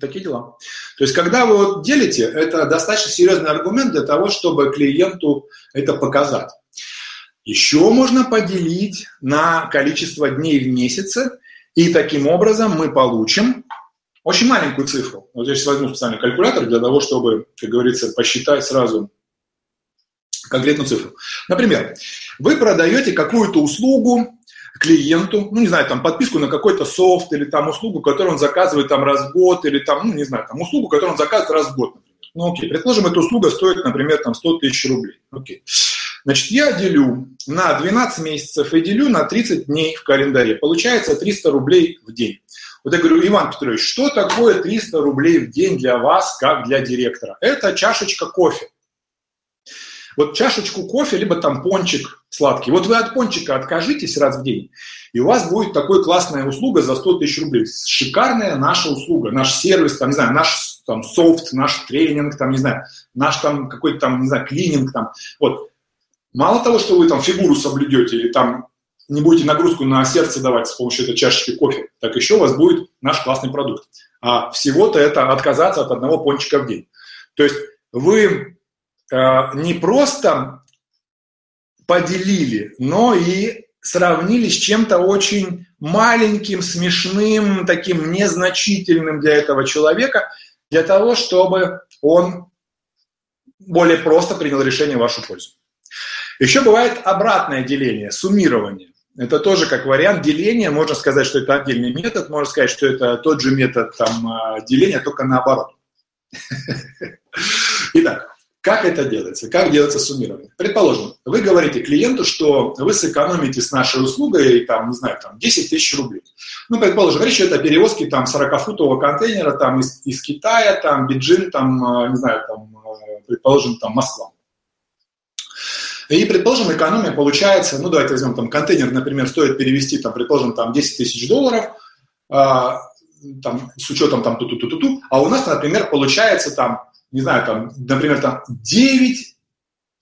Такие дела. То есть, когда вы вот делите, это достаточно серьезный аргумент для того, чтобы клиенту это показать. Еще можно поделить на количество дней в месяце, и таким образом мы получим очень маленькую цифру. Вот я сейчас возьму специальный калькулятор для того, чтобы, как говорится, посчитать сразу конкретную цифру. Например, вы продаете какую-то услугу клиенту, ну, не знаю, там, подписку на какой-то софт или там услугу, которую он заказывает там раз в год, или там, ну, не знаю, там, услугу, которую он заказывает раз в год. Ну, окей, предположим, эта услуга стоит, например, там, 100 тысяч рублей. Окей. Значит, я делю на 12 месяцев и делю на 30 дней в календаре. Получается 300 рублей в день. Вот я говорю, Иван Петрович, что такое 300 рублей в день для вас, как для директора? Это чашечка кофе. Вот чашечку кофе, либо там пончик сладкий. Вот вы от пончика откажитесь раз в день, и у вас будет такой классная услуга за 100 тысяч рублей. Шикарная наша услуга, наш сервис, там, не знаю, наш там софт, наш тренинг, там, не знаю, наш там какой-то там, не знаю, клининг там. Вот. Мало того, что вы там фигуру соблюдете или там не будете нагрузку на сердце давать с помощью этой чашечки кофе, так еще у вас будет наш классный продукт. А всего-то это отказаться от одного пончика в день. То есть вы не просто поделили, но и сравнили с чем-то очень маленьким, смешным, таким незначительным для этого человека, для того, чтобы он более просто принял решение в вашу пользу. Еще бывает обратное деление, суммирование. Это тоже как вариант деления. Можно сказать, что это отдельный метод, можно сказать, что это тот же метод там, э, деления, только наоборот. Итак, как это делается? Как делается суммирование? Предположим, вы говорите клиенту, что вы сэкономите с нашей услугой, там, не знаю, там, 10 тысяч рублей. Ну, предположим, речь идет о перевозке там 40-футового контейнера там, из, из Китая, там, Биджин, там, э, не знаю, там, э, предположим, там, Москва. И, предположим, экономия получается, ну, давайте возьмем там контейнер, например, стоит перевести, там, предположим, там 10 тысяч долларов, а, там, с учетом там ту-ту-ту-ту-ту, а у нас, например, получается там не знаю, там, например, там 9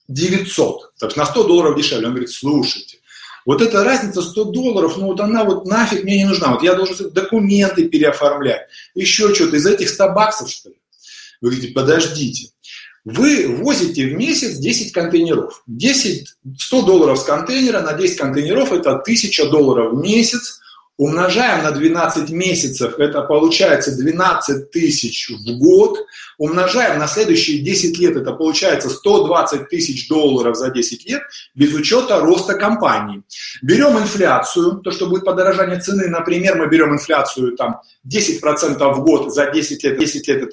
900, то есть на 100 долларов дешевле. Он говорит, слушайте, вот эта разница 100 долларов, ну вот она вот нафиг мне не нужна. Вот я должен документы переоформлять, еще что-то. Из этих 100 баксов, что ли? Вы говорите, подождите. Вы возите в месяц 10 контейнеров. 10, 100 долларов с контейнера на 10 контейнеров – это 1000 долларов в месяц. Умножаем на 12 месяцев, это получается 12 тысяч в год, умножаем на следующие 10 лет, это получается 120 тысяч долларов за 10 лет, без учета роста компании. Берем инфляцию, то, что будет подорожание цены, например, мы берем инфляцию там 10% в год за 10 лет, 10 лет это